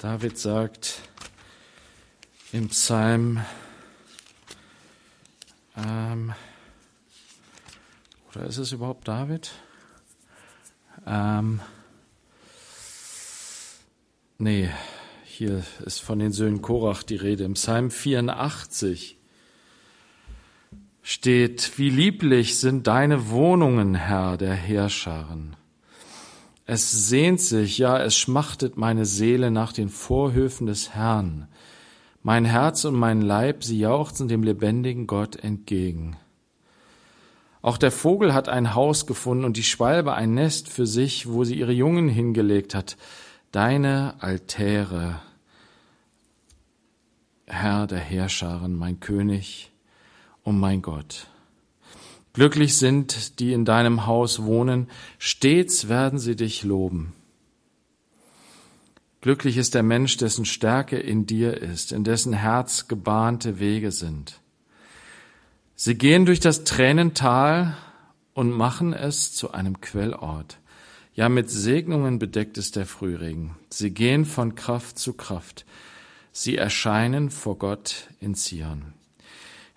David sagt im Psalm, ähm, oder ist es überhaupt David? Ähm, nee, hier ist von den Söhnen Korach die Rede. Im Psalm 84 steht, wie lieblich sind deine Wohnungen, Herr der Herrscharen. Es sehnt sich, ja, es schmachtet meine Seele nach den Vorhöfen des Herrn. Mein Herz und mein Leib, sie jauchzen dem lebendigen Gott entgegen. Auch der Vogel hat ein Haus gefunden und die Schwalbe ein Nest für sich, wo sie ihre Jungen hingelegt hat. Deine Altäre, Herr der Herrscharen, mein König und mein Gott. Glücklich sind, die in deinem Haus wohnen, stets werden sie dich loben. Glücklich ist der Mensch, dessen Stärke in dir ist, in dessen Herz gebahnte Wege sind. Sie gehen durch das Tränental und machen es zu einem Quellort. Ja, mit Segnungen bedeckt ist der Frühregen. Sie gehen von Kraft zu Kraft. Sie erscheinen vor Gott in Zion.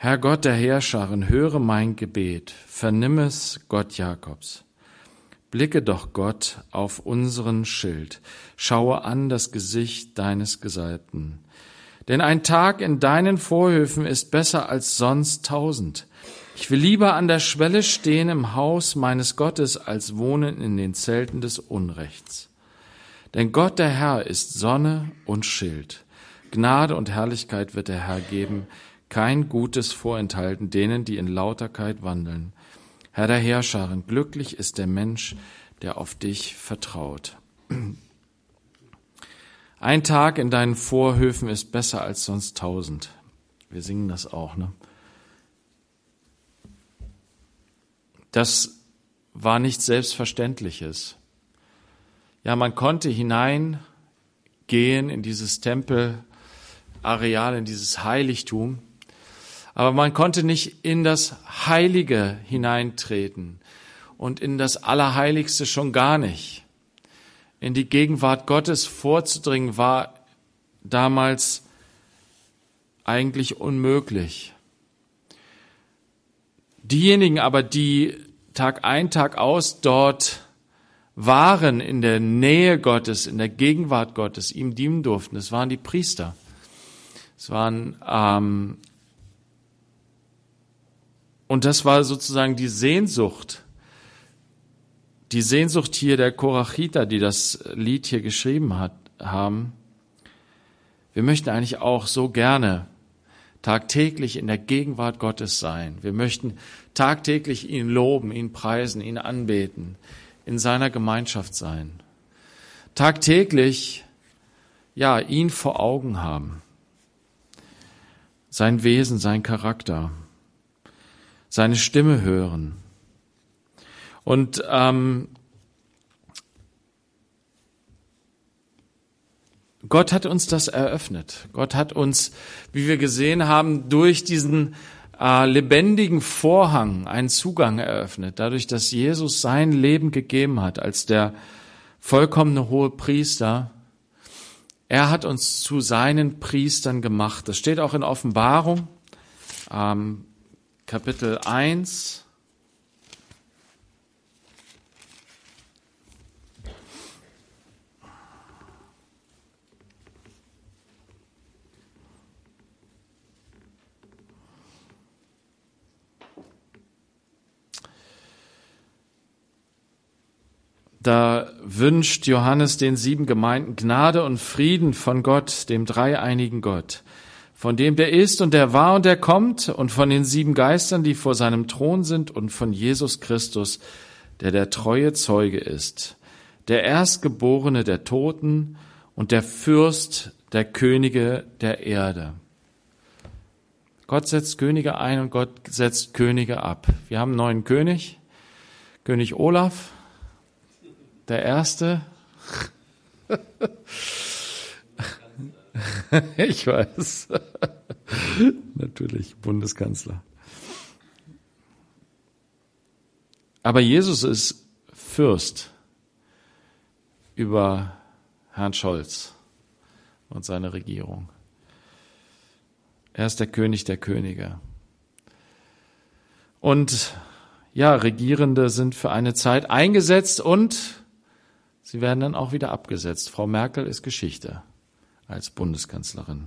Herr Gott der Herrscharen, höre mein Gebet, vernimm es, Gott Jakobs. Blicke doch, Gott, auf unseren Schild, schaue an das Gesicht deines Gesalbten. Denn ein Tag in deinen Vorhöfen ist besser als sonst tausend. Ich will lieber an der Schwelle stehen im Haus meines Gottes, als wohnen in den Zelten des Unrechts. Denn Gott der Herr ist Sonne und Schild. Gnade und Herrlichkeit wird der Herr geben kein Gutes vorenthalten denen, die in Lauterkeit wandeln. Herr der Herrscharen, glücklich ist der Mensch, der auf dich vertraut. Ein Tag in deinen Vorhöfen ist besser als sonst tausend. Wir singen das auch, ne? Das war nichts Selbstverständliches. Ja, man konnte hineingehen in dieses Tempelareal, in dieses Heiligtum aber man konnte nicht in das Heilige hineintreten und in das Allerheiligste schon gar nicht. In die Gegenwart Gottes vorzudringen war damals eigentlich unmöglich. Diejenigen aber, die Tag ein, Tag aus dort waren, in der Nähe Gottes, in der Gegenwart Gottes, ihm dienen durften, das waren die Priester. Es waren ähm, und das war sozusagen die Sehnsucht, die Sehnsucht hier der Korachiter, die das Lied hier geschrieben hat, haben. Wir möchten eigentlich auch so gerne tagtäglich in der Gegenwart Gottes sein. Wir möchten tagtäglich ihn loben, ihn preisen, ihn anbeten, in seiner Gemeinschaft sein. Tagtäglich, ja, ihn vor Augen haben. Sein Wesen, sein Charakter seine Stimme hören. Und ähm, Gott hat uns das eröffnet. Gott hat uns, wie wir gesehen haben, durch diesen äh, lebendigen Vorhang einen Zugang eröffnet, dadurch, dass Jesus sein Leben gegeben hat als der vollkommene hohe Priester. Er hat uns zu seinen Priestern gemacht. Das steht auch in Offenbarung. Ähm, Kapitel 1. Da wünscht Johannes den sieben Gemeinden Gnade und Frieden von Gott, dem dreieinigen Gott von dem der ist und der war und der kommt und von den sieben Geistern, die vor seinem Thron sind und von Jesus Christus, der der treue Zeuge ist, der Erstgeborene der Toten und der Fürst der Könige der Erde. Gott setzt Könige ein und Gott setzt Könige ab. Wir haben einen neuen König, König Olaf, der Erste. ich weiß. Natürlich, Bundeskanzler. Aber Jesus ist Fürst über Herrn Scholz. und seine Regierung. Er ist der König der Könige. Und ja, Regierende sind für eine Zeit eingesetzt und sie werden dann auch wieder abgesetzt. Frau Merkel ist Geschichte als Bundeskanzlerin.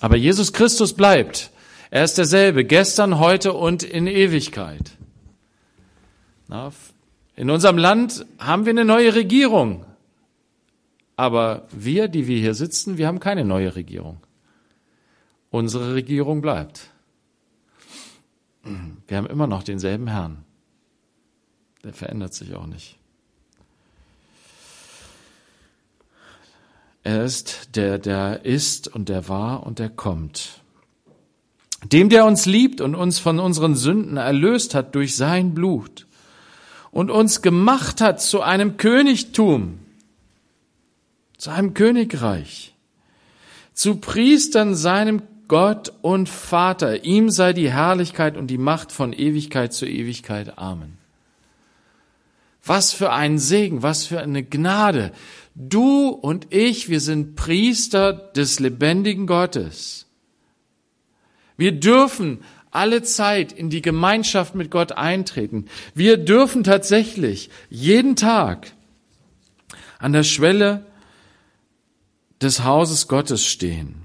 Aber Jesus Christus bleibt. Er ist derselbe, gestern, heute und in Ewigkeit. In unserem Land haben wir eine neue Regierung. Aber wir, die wir hier sitzen, wir haben keine neue Regierung. Unsere Regierung bleibt. Wir haben immer noch denselben Herrn. Der verändert sich auch nicht. Er ist der, der ist und der war und der kommt. Dem, der uns liebt und uns von unseren Sünden erlöst hat durch sein Blut und uns gemacht hat zu einem Königtum, zu einem Königreich, zu Priestern seinem Gott und Vater. Ihm sei die Herrlichkeit und die Macht von Ewigkeit zu Ewigkeit. Amen. Was für ein Segen, was für eine Gnade. Du und ich, wir sind Priester des lebendigen Gottes. Wir dürfen alle Zeit in die Gemeinschaft mit Gott eintreten. Wir dürfen tatsächlich jeden Tag an der Schwelle des Hauses Gottes stehen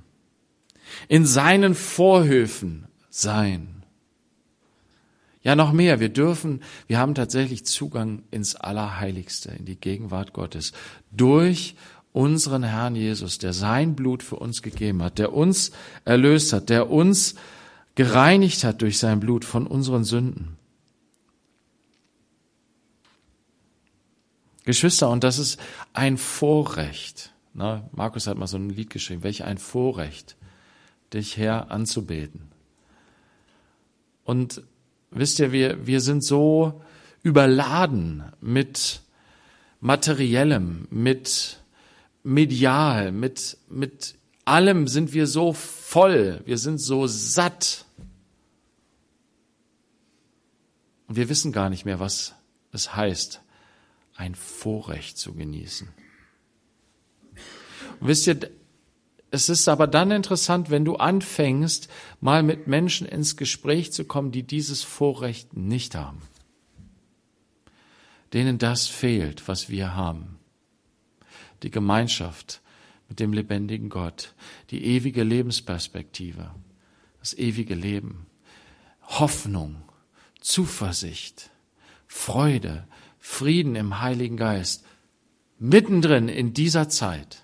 in seinen Vorhöfen sein. Ja, noch mehr. Wir dürfen, wir haben tatsächlich Zugang ins Allerheiligste, in die Gegenwart Gottes durch unseren Herrn Jesus, der sein Blut für uns gegeben hat, der uns erlöst hat, der uns gereinigt hat durch sein Blut von unseren Sünden. Geschwister, und das ist ein Vorrecht. Na, Markus hat mal so ein Lied geschrieben, welch ein Vorrecht dich Herr anzubeten. Und wisst ihr, wir, wir sind so überladen mit materiellem, mit medial, mit, mit allem sind wir so voll, wir sind so satt. Und wir wissen gar nicht mehr, was es heißt, ein Vorrecht zu genießen. Und wisst ihr, es ist aber dann interessant, wenn du anfängst, mal mit Menschen ins Gespräch zu kommen, die dieses Vorrecht nicht haben, denen das fehlt, was wir haben. Die Gemeinschaft mit dem lebendigen Gott, die ewige Lebensperspektive, das ewige Leben, Hoffnung, Zuversicht, Freude, Frieden im Heiligen Geist, mittendrin in dieser Zeit.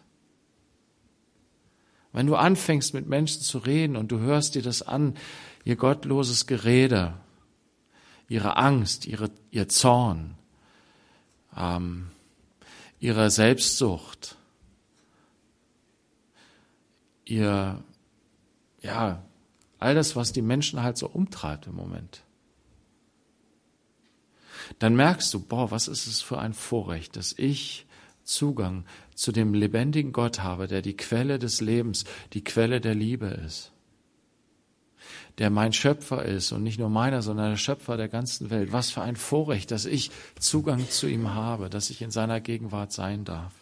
Wenn du anfängst mit Menschen zu reden und du hörst dir das an, ihr gottloses Gerede, ihre Angst, ihre, ihr Zorn, ähm, ihre Selbstsucht, ihr, ja, all das, was die Menschen halt so umtreibt im Moment. Dann merkst du, boah, was ist es für ein Vorrecht, dass ich Zugang zu dem lebendigen Gott habe, der die Quelle des Lebens, die Quelle der Liebe ist, der mein Schöpfer ist und nicht nur meiner, sondern der Schöpfer der ganzen Welt. Was für ein Vorrecht, dass ich Zugang zu ihm habe, dass ich in seiner Gegenwart sein darf.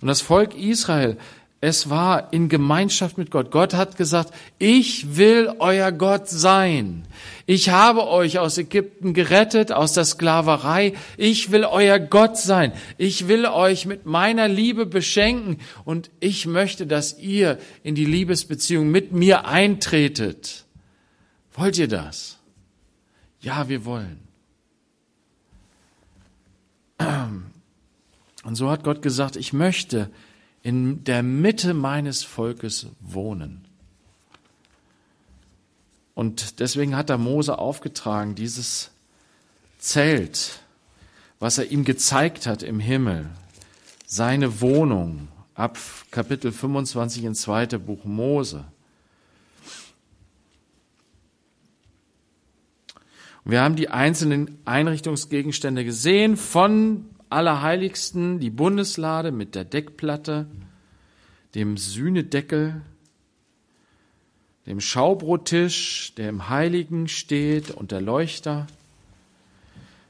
Und das Volk Israel es war in Gemeinschaft mit Gott. Gott hat gesagt, ich will euer Gott sein. Ich habe euch aus Ägypten gerettet, aus der Sklaverei. Ich will euer Gott sein. Ich will euch mit meiner Liebe beschenken und ich möchte, dass ihr in die Liebesbeziehung mit mir eintretet. Wollt ihr das? Ja, wir wollen. Und so hat Gott gesagt, ich möchte, in der Mitte meines Volkes wohnen. Und deswegen hat er Mose aufgetragen, dieses Zelt, was er ihm gezeigt hat im Himmel, seine Wohnung, ab Kapitel 25 ins zweite Buch Mose. Wir haben die einzelnen Einrichtungsgegenstände gesehen, von Allerheiligsten die Bundeslade mit der Deckplatte, dem Sühnedeckel, dem Schaubrottisch, der im Heiligen steht und der Leuchter,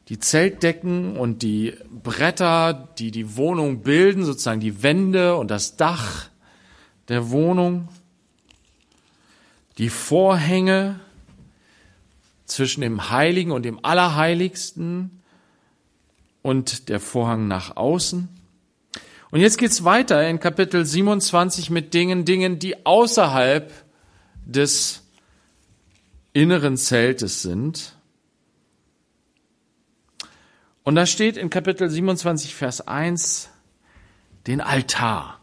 die Zeltdecken und die Bretter, die die Wohnung bilden, sozusagen die Wände und das Dach der Wohnung, die Vorhänge zwischen dem Heiligen und dem Allerheiligsten und der Vorhang nach außen. Und jetzt geht's weiter in Kapitel 27 mit Dingen, Dingen, die außerhalb des inneren Zeltes sind. Und da steht in Kapitel 27, Vers 1, den Altar.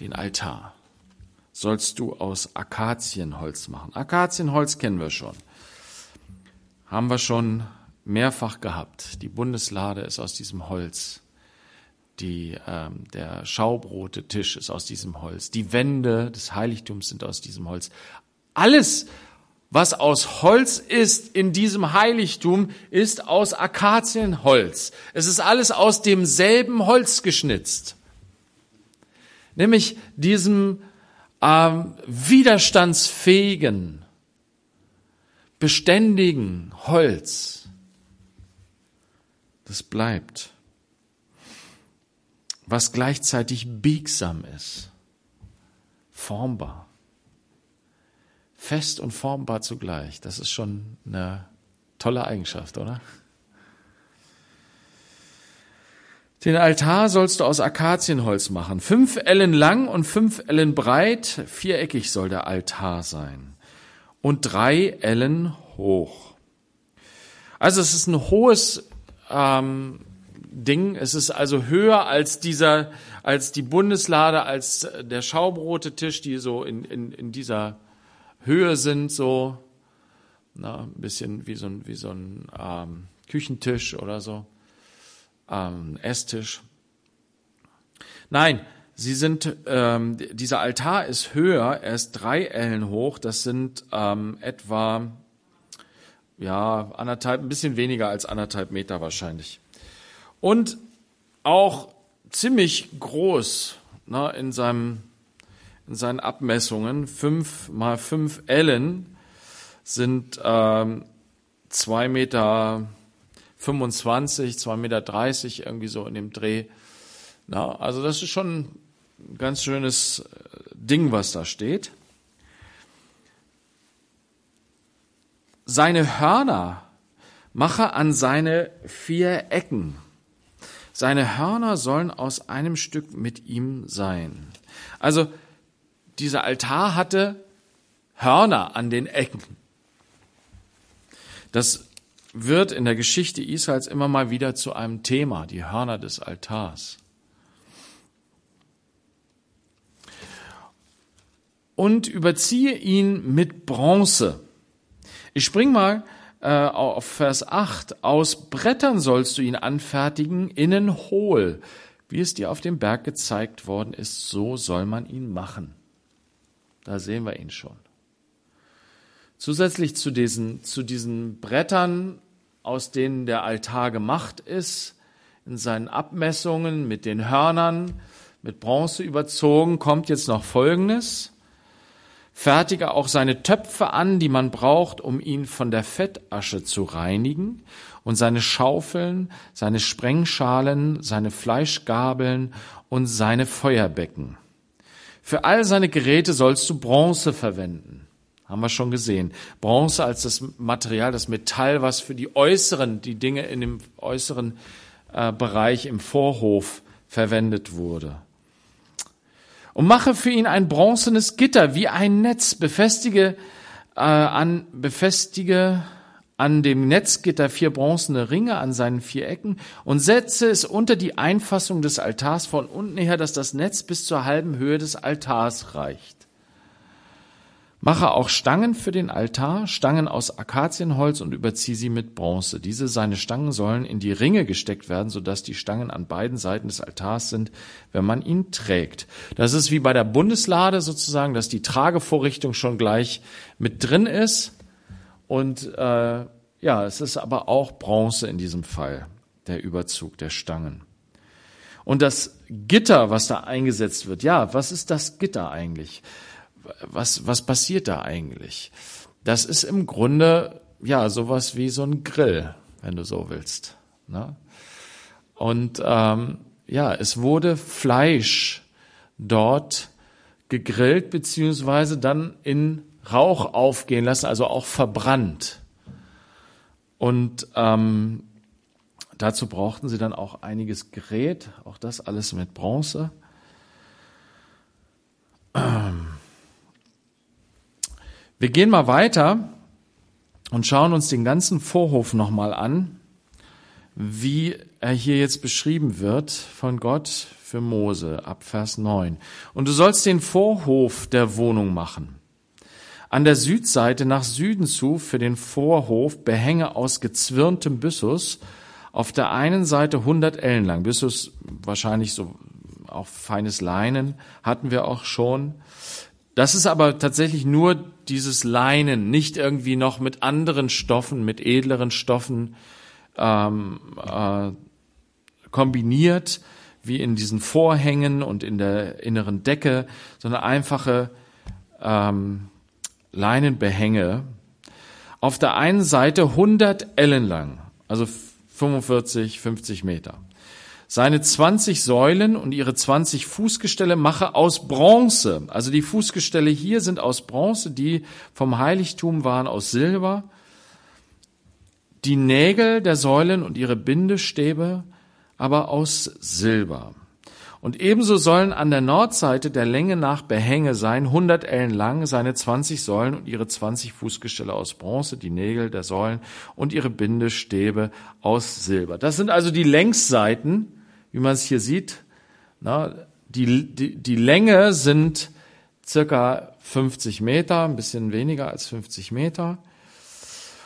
Den Altar sollst du aus Akazienholz machen. Akazienholz kennen wir schon. Haben wir schon mehrfach gehabt. Die Bundeslade ist aus diesem Holz. Die, ähm, der Schaubrote Tisch ist aus diesem Holz. Die Wände des Heiligtums sind aus diesem Holz. Alles, was aus Holz ist in diesem Heiligtum, ist aus Akazienholz. Es ist alles aus demselben Holz geschnitzt. Nämlich diesem ähm, widerstandsfähigen, beständigen Holz. Das bleibt. Was gleichzeitig biegsam ist, formbar fest und formbar zugleich. Das ist schon eine tolle Eigenschaft, oder? Den Altar sollst du aus Akazienholz machen. Fünf Ellen lang und fünf Ellen breit, viereckig soll der Altar sein. Und drei Ellen hoch. Also es ist ein hohes ähm, Ding. Es ist also höher als dieser, als die Bundeslade, als der Schaubrotetisch, die so in, in, in dieser Höhe sind, so na, ein bisschen wie so ein, wie so ein ähm, Küchentisch oder so, ähm, Esstisch. Nein, sie sind, ähm, dieser Altar ist höher, er ist drei Ellen hoch, das sind ähm, etwa, ja, anderthalb, ein bisschen weniger als anderthalb Meter wahrscheinlich. Und auch ziemlich groß ne, in seinem in seinen Abmessungen. Fünf mal fünf Ellen sind ähm, zwei Meter 25, zwei Meter 30, irgendwie so in dem Dreh. Na, also das ist schon ein ganz schönes äh, Ding, was da steht. Seine Hörner mache an seine vier Ecken. Seine Hörner sollen aus einem Stück mit ihm sein. Also dieser Altar hatte Hörner an den Ecken. Das wird in der Geschichte Israels immer mal wieder zu einem Thema, die Hörner des Altars. Und überziehe ihn mit Bronze. Ich spring mal äh, auf Vers 8. Aus Brettern sollst du ihn anfertigen, innen hohl. Wie es dir auf dem Berg gezeigt worden ist, so soll man ihn machen. Da sehen wir ihn schon. Zusätzlich zu diesen, zu diesen Brettern, aus denen der Altar gemacht ist, in seinen Abmessungen mit den Hörnern, mit Bronze überzogen, kommt jetzt noch Folgendes. Fertige auch seine Töpfe an, die man braucht, um ihn von der Fettasche zu reinigen, und seine Schaufeln, seine Sprengschalen, seine Fleischgabeln und seine Feuerbecken. Für all seine Geräte sollst du Bronze verwenden. Haben wir schon gesehen. Bronze als das Material, das Metall, was für die äußeren, die Dinge in dem äußeren äh, Bereich im Vorhof verwendet wurde. Und mache für ihn ein bronzenes Gitter wie ein Netz, befestige äh, an, befestige an dem Netzgitter vier bronzene Ringe an seinen vier Ecken und setze es unter die Einfassung des Altars von unten her, dass das Netz bis zur halben Höhe des Altars reicht. Mache auch Stangen für den Altar, Stangen aus Akazienholz und überziehe sie mit Bronze. Diese seine Stangen sollen in die Ringe gesteckt werden, sodass die Stangen an beiden Seiten des Altars sind, wenn man ihn trägt. Das ist wie bei der Bundeslade sozusagen, dass die Tragevorrichtung schon gleich mit drin ist und äh, ja, es ist aber auch Bronze in diesem Fall, der Überzug der Stangen. Und das Gitter, was da eingesetzt wird, ja, was ist das Gitter eigentlich? Was, was passiert da eigentlich? Das ist im Grunde ja sowas wie so ein Grill, wenn du so willst. Ne? Und ähm, ja, es wurde Fleisch dort gegrillt beziehungsweise dann in Rauch aufgehen lassen, also auch verbrannt. Und ähm, dazu brauchten sie dann auch einiges Gerät, auch das alles mit Bronze. Ähm. Wir gehen mal weiter und schauen uns den ganzen Vorhof nochmal an, wie er hier jetzt beschrieben wird von Gott für Mose ab Vers 9. Und du sollst den Vorhof der Wohnung machen. An der Südseite nach Süden zu für den Vorhof Behänge aus gezwirntem Byssus. Auf der einen Seite 100 Ellen lang. Byssus wahrscheinlich so auch feines Leinen hatten wir auch schon. Das ist aber tatsächlich nur dieses Leinen, nicht irgendwie noch mit anderen Stoffen, mit edleren Stoffen ähm, äh, kombiniert, wie in diesen Vorhängen und in der inneren Decke, sondern einfache ähm, Leinenbehänge. Auf der einen Seite 100 Ellen lang, also 45, 50 Meter. Seine 20 Säulen und ihre 20 Fußgestelle mache aus Bronze. Also die Fußgestelle hier sind aus Bronze, die vom Heiligtum waren aus Silber. Die Nägel der Säulen und ihre Bindestäbe aber aus Silber. Und ebenso sollen an der Nordseite der Länge nach Behänge sein, 100 Ellen lang, seine 20 Säulen und ihre 20 Fußgestelle aus Bronze, die Nägel der Säulen und ihre Bindestäbe aus Silber. Das sind also die Längsseiten wie man es hier sieht. Na, die, die, die Länge sind circa 50 Meter, ein bisschen weniger als 50 Meter.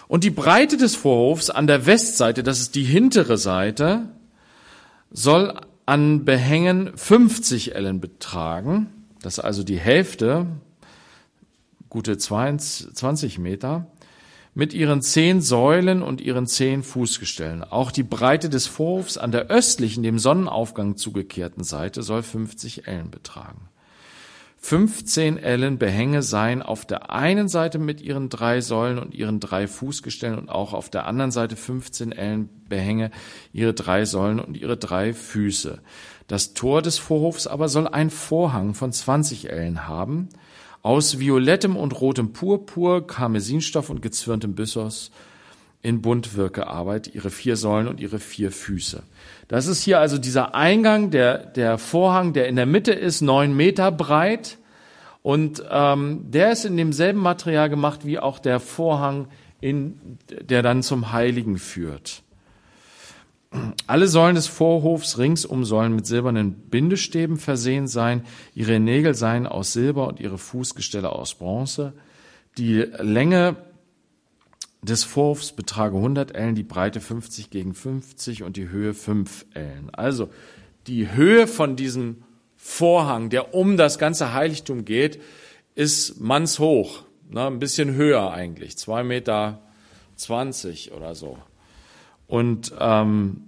Und die Breite des Vorhofs an der Westseite, das ist die hintere Seite, soll an Behängen 50 Ellen betragen. Das ist also die Hälfte, gute 22 Meter mit ihren zehn Säulen und ihren zehn Fußgestellen. Auch die Breite des Vorhofs an der östlichen, dem Sonnenaufgang zugekehrten Seite soll 50 Ellen betragen. 15 Ellen Behänge seien auf der einen Seite mit ihren drei Säulen und ihren drei Fußgestellen und auch auf der anderen Seite 15 Ellen Behänge, ihre drei Säulen und ihre drei Füße. Das Tor des Vorhofs aber soll ein Vorhang von 20 Ellen haben, aus violettem und rotem Purpur, Karmesinstoff und gezwirntem Byssos in Buntwirkearbeit, ihre vier Säulen und ihre vier Füße. Das ist hier also dieser Eingang, der, der Vorhang, der in der Mitte ist, neun Meter breit. Und ähm, der ist in demselben Material gemacht wie auch der Vorhang, in, der dann zum Heiligen führt. Alle Säulen des Vorhofs ringsum sollen mit silbernen Bindestäben versehen sein. Ihre Nägel seien aus Silber und ihre Fußgestelle aus Bronze. Die Länge des Vorhofs betrage 100 Ellen, die Breite 50 gegen 50 und die Höhe 5 Ellen. Also die Höhe von diesem Vorhang, der um das ganze Heiligtum geht, ist mannshoch, ne, ein bisschen höher eigentlich, zwei Meter zwanzig oder so. Und ähm,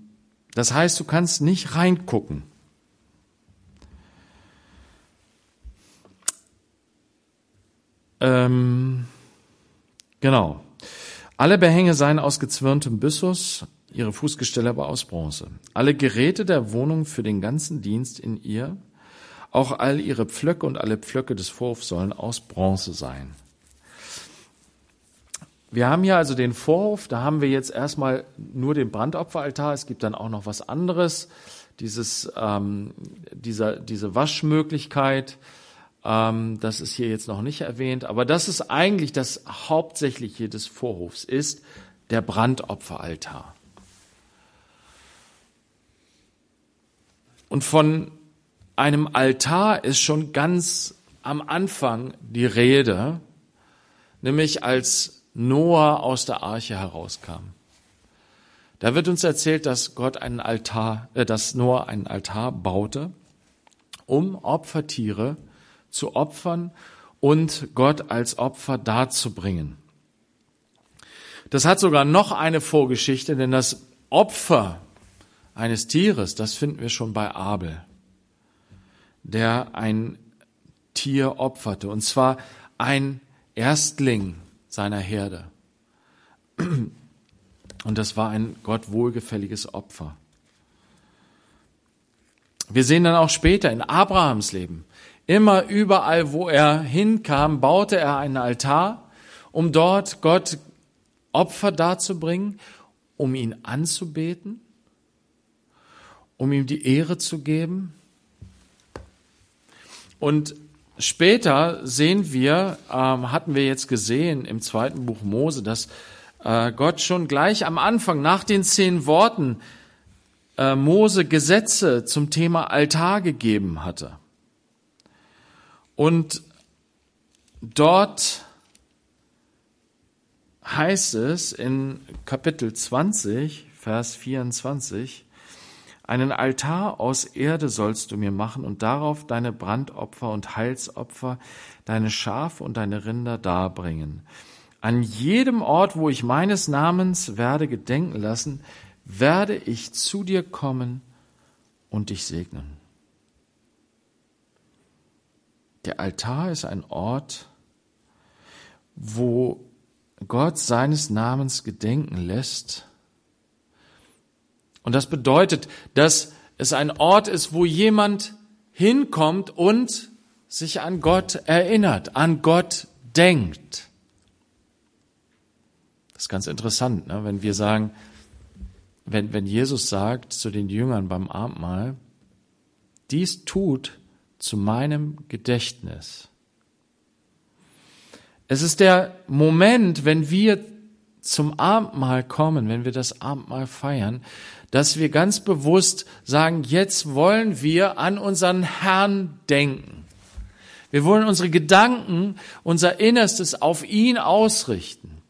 das heißt, du kannst nicht reingucken. Ähm, genau. Alle Behänge seien aus gezwirntem Byssus, ihre Fußgestelle aber aus Bronze. Alle Geräte der Wohnung für den ganzen Dienst in ihr, auch all ihre Pflöcke und alle Pflöcke des Vorhofs sollen aus Bronze sein. Wir haben hier also den Vorhof, da haben wir jetzt erstmal nur den Brandopferaltar, es gibt dann auch noch was anderes, dieses, ähm, dieser, diese Waschmöglichkeit, ähm, das ist hier jetzt noch nicht erwähnt, aber das ist eigentlich das Hauptsächliche des Vorhofs, ist der Brandopferaltar. Und von einem Altar ist schon ganz am Anfang die Rede, nämlich als Noah aus der Arche herauskam. Da wird uns erzählt, dass Gott einen Altar, äh, dass Noah einen Altar baute, um Opfertiere zu opfern und Gott als Opfer darzubringen. Das hat sogar noch eine Vorgeschichte, denn das Opfer eines Tieres, das finden wir schon bei Abel, der ein Tier opferte, und zwar ein Erstling, seiner Herde. Und das war ein Gott wohlgefälliges Opfer. Wir sehen dann auch später in Abrahams Leben, immer überall, wo er hinkam, baute er einen Altar, um dort Gott Opfer darzubringen, um ihn anzubeten, um ihm die Ehre zu geben. Und später sehen wir, ähm, hatten wir jetzt gesehen im zweiten Buch Mose, dass äh, Gott schon gleich am Anfang nach den zehn Worten äh, Mose Gesetze zum Thema Altar gegeben hatte. Und dort heißt es in Kapitel 20, Vers 24, einen Altar aus Erde sollst du mir machen und darauf deine Brandopfer und Heilsopfer, deine Schafe und deine Rinder darbringen. An jedem Ort, wo ich meines Namens werde gedenken lassen, werde ich zu dir kommen und dich segnen. Der Altar ist ein Ort, wo Gott seines Namens gedenken lässt. Und das bedeutet, dass es ein Ort ist, wo jemand hinkommt und sich an Gott erinnert, an Gott denkt. Das ist ganz interessant, ne? wenn wir sagen, wenn, wenn Jesus sagt zu den Jüngern beim Abendmahl, dies tut zu meinem Gedächtnis. Es ist der Moment, wenn wir zum Abendmahl kommen, wenn wir das Abendmahl feiern, dass wir ganz bewusst sagen, jetzt wollen wir an unseren Herrn denken. Wir wollen unsere Gedanken, unser Innerstes auf ihn ausrichten.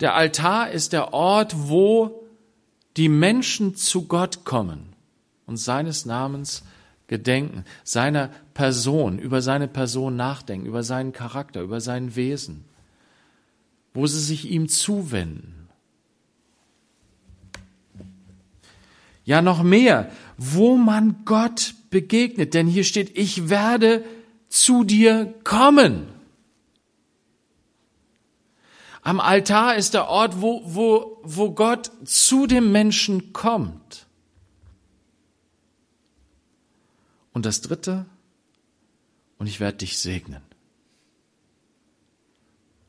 Der Altar ist der Ort, wo die Menschen zu Gott kommen und seines Namens gedenken, seiner Person, über seine Person nachdenken, über seinen Charakter, über sein Wesen, wo sie sich ihm zuwenden. Ja, noch mehr, wo man Gott begegnet, denn hier steht, ich werde zu dir kommen. Am Altar ist der Ort, wo, wo, wo Gott zu dem Menschen kommt. Und das Dritte, und ich werde dich segnen.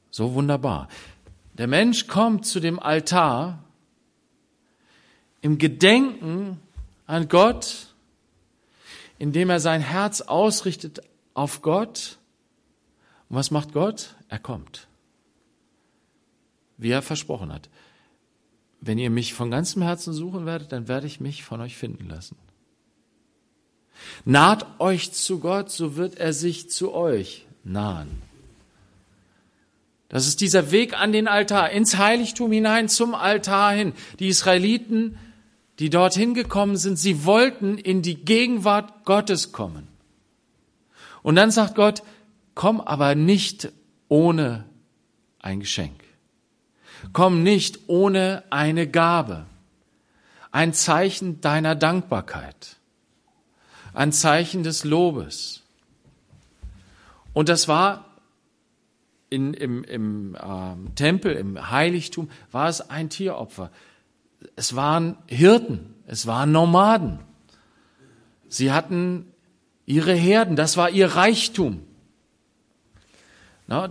So wunderbar. Der Mensch kommt zu dem Altar im Gedenken an Gott, indem er sein Herz ausrichtet auf Gott. Und was macht Gott? Er kommt wie er versprochen hat. Wenn ihr mich von ganzem Herzen suchen werdet, dann werde ich mich von euch finden lassen. Naht euch zu Gott, so wird er sich zu euch nahen. Das ist dieser Weg an den Altar, ins Heiligtum hinein, zum Altar hin. Die Israeliten, die dorthin gekommen sind, sie wollten in die Gegenwart Gottes kommen. Und dann sagt Gott, komm aber nicht ohne ein Geschenk. Komm nicht ohne eine Gabe, ein Zeichen deiner Dankbarkeit, ein Zeichen des Lobes. Und das war in, im, im äh, Tempel, im Heiligtum, war es ein Tieropfer. Es waren Hirten, es waren Nomaden. Sie hatten ihre Herden, das war ihr Reichtum.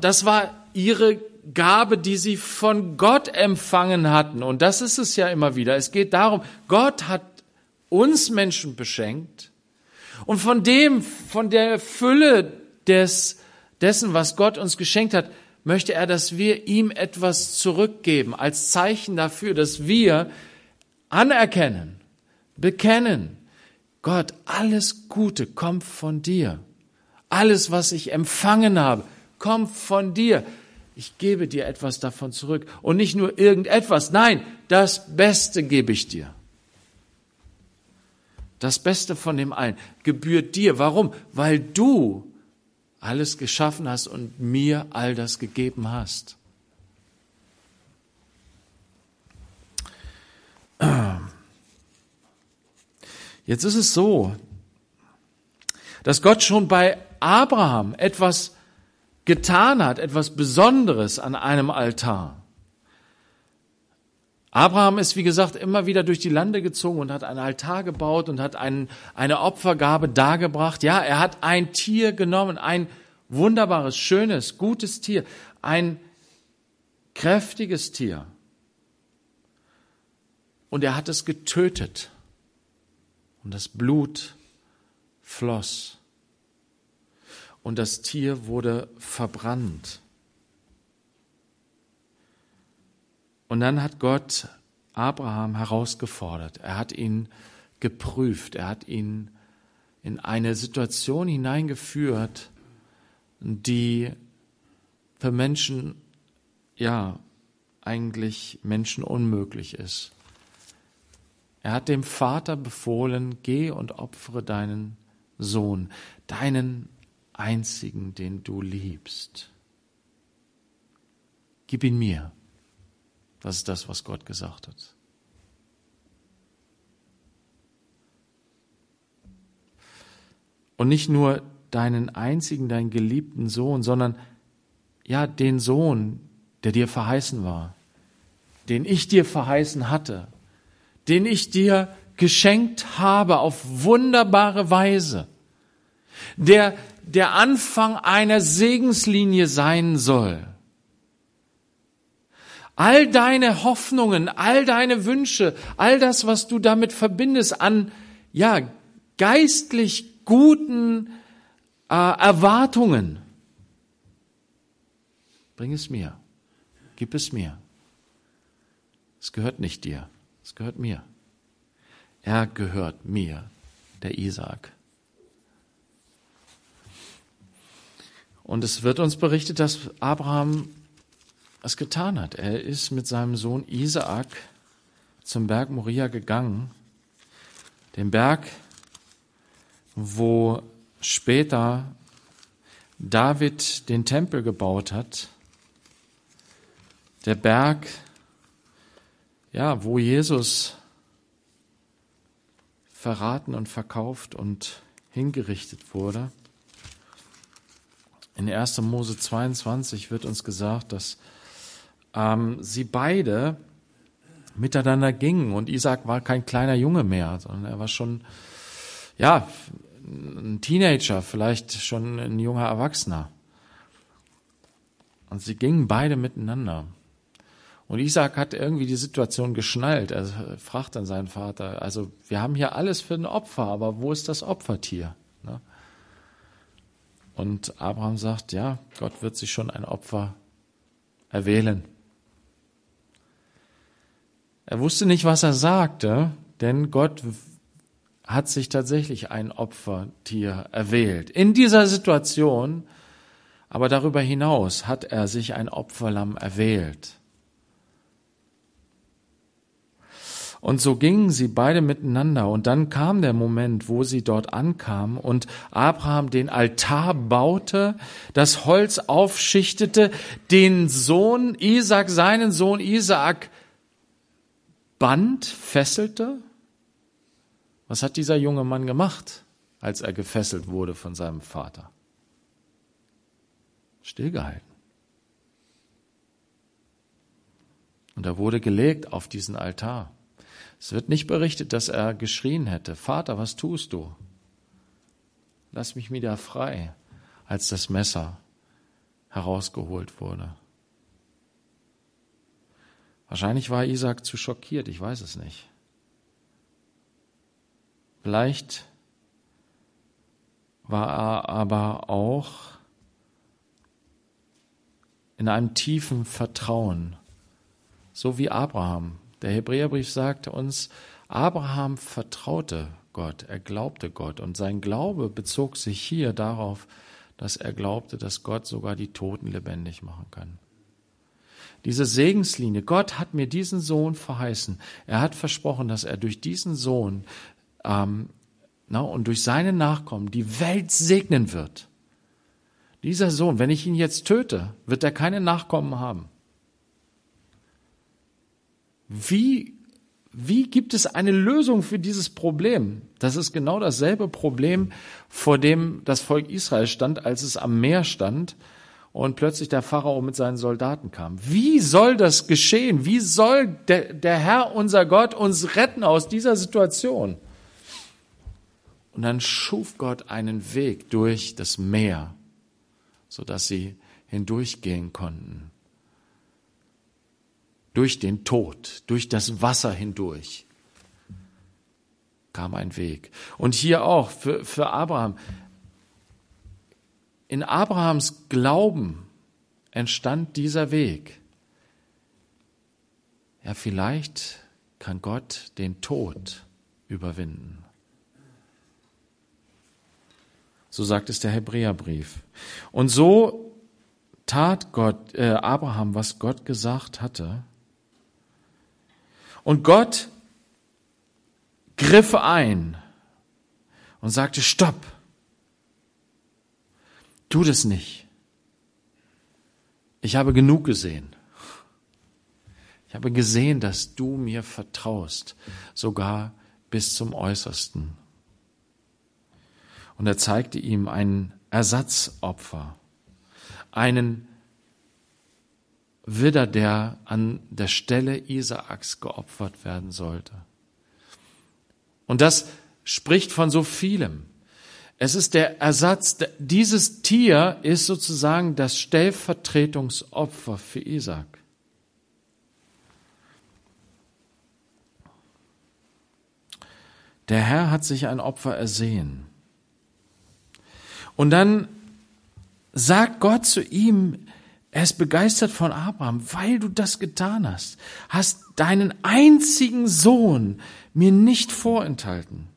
Das war ihre Gabe, die sie von Gott empfangen hatten. Und das ist es ja immer wieder. Es geht darum, Gott hat uns Menschen beschenkt. Und von dem, von der Fülle des, dessen, was Gott uns geschenkt hat, möchte er, dass wir ihm etwas zurückgeben, als Zeichen dafür, dass wir anerkennen, bekennen, Gott, alles Gute kommt von dir. Alles, was ich empfangen habe, kommt von dir ich gebe dir etwas davon zurück. Und nicht nur irgendetwas, nein, das Beste gebe ich dir. Das Beste von dem allen gebührt dir. Warum? Weil du alles geschaffen hast und mir all das gegeben hast. Jetzt ist es so, dass Gott schon bei Abraham etwas getan hat, etwas Besonderes an einem Altar. Abraham ist, wie gesagt, immer wieder durch die Lande gezogen und hat einen Altar gebaut und hat ein, eine Opfergabe dargebracht. Ja, er hat ein Tier genommen, ein wunderbares, schönes, gutes Tier, ein kräftiges Tier. Und er hat es getötet. Und das Blut floss. Und das Tier wurde verbrannt. Und dann hat Gott Abraham herausgefordert. Er hat ihn geprüft. Er hat ihn in eine Situation hineingeführt, die für Menschen, ja, eigentlich Menschen unmöglich ist. Er hat dem Vater befohlen, geh und opfere deinen Sohn, deinen einzigen, den du liebst. Gib ihn mir. Das ist das, was Gott gesagt hat. Und nicht nur deinen einzigen, deinen geliebten Sohn, sondern ja, den Sohn, der dir verheißen war, den ich dir verheißen hatte, den ich dir geschenkt habe auf wunderbare Weise, der der Anfang einer Segenslinie sein soll. All deine Hoffnungen, all deine Wünsche, all das, was du damit verbindest an, ja, geistlich guten äh, Erwartungen, bring es mir, gib es mir. Es gehört nicht dir, es gehört mir. Er gehört mir, der Isaak. Und es wird uns berichtet, dass Abraham es getan hat. Er ist mit seinem Sohn Isaak zum Berg Moria gegangen, dem Berg, wo später David den Tempel gebaut hat, der Berg, ja, wo Jesus verraten und verkauft und hingerichtet wurde. In 1. Mose 22 wird uns gesagt, dass ähm, sie beide miteinander gingen und Isaac war kein kleiner Junge mehr, sondern er war schon, ja, ein Teenager, vielleicht schon ein junger Erwachsener. Und sie gingen beide miteinander. Und Isaac hat irgendwie die Situation geschnallt. Er fragt dann seinen Vater, also wir haben hier alles für ein Opfer, aber wo ist das Opfertier? Ne? Und Abraham sagt, ja, Gott wird sich schon ein Opfer erwählen. Er wusste nicht, was er sagte, denn Gott hat sich tatsächlich ein Opfertier erwählt. In dieser Situation, aber darüber hinaus hat er sich ein Opferlamm erwählt. Und so gingen sie beide miteinander. Und dann kam der Moment, wo sie dort ankamen und Abraham den Altar baute, das Holz aufschichtete, den Sohn Isaac, seinen Sohn Isaac band, fesselte. Was hat dieser junge Mann gemacht, als er gefesselt wurde von seinem Vater? Stillgehalten. Und er wurde gelegt auf diesen Altar. Es wird nicht berichtet, dass er geschrien hätte, Vater, was tust du? Lass mich wieder frei, als das Messer herausgeholt wurde. Wahrscheinlich war Isaac zu schockiert, ich weiß es nicht. Vielleicht war er aber auch in einem tiefen Vertrauen, so wie Abraham. Der Hebräerbrief sagte uns, Abraham vertraute Gott, er glaubte Gott und sein Glaube bezog sich hier darauf, dass er glaubte, dass Gott sogar die Toten lebendig machen kann diese Segenslinie. Gott hat mir diesen Sohn verheißen. Er hat versprochen, dass er durch diesen Sohn ähm, na, und durch seine Nachkommen die Welt segnen wird. Dieser Sohn, wenn ich ihn jetzt töte, wird er keine Nachkommen haben. Wie, wie gibt es eine Lösung für dieses Problem? Das ist genau dasselbe Problem, vor dem das Volk Israel stand, als es am Meer stand und plötzlich der Pharao mit seinen Soldaten kam. Wie soll das geschehen? Wie soll der, der Herr, unser Gott, uns retten aus dieser Situation? Und dann schuf Gott einen Weg durch das Meer, sodass sie hindurchgehen konnten. Durch den Tod, durch das Wasser hindurch kam ein Weg. Und hier auch für, für Abraham. In Abrahams Glauben entstand dieser Weg. Ja, vielleicht kann Gott den Tod überwinden. So sagt es der Hebräerbrief. Und so tat Gott, äh, Abraham, was Gott gesagt hatte. Und Gott griff ein und sagte, stopp, tu das nicht. Ich habe genug gesehen. Ich habe gesehen, dass du mir vertraust, sogar bis zum Äußersten. Und er zeigte ihm ein Ersatzopfer, einen Widder, der an der Stelle Isaaks geopfert werden sollte. Und das spricht von so vielem. Es ist der Ersatz, dieses Tier ist sozusagen das Stellvertretungsopfer für Isaac. Der Herr hat sich ein Opfer ersehen. Und dann sagt Gott zu ihm, er ist begeistert von Abraham, weil du das getan hast, hast deinen einzigen Sohn mir nicht vorenthalten.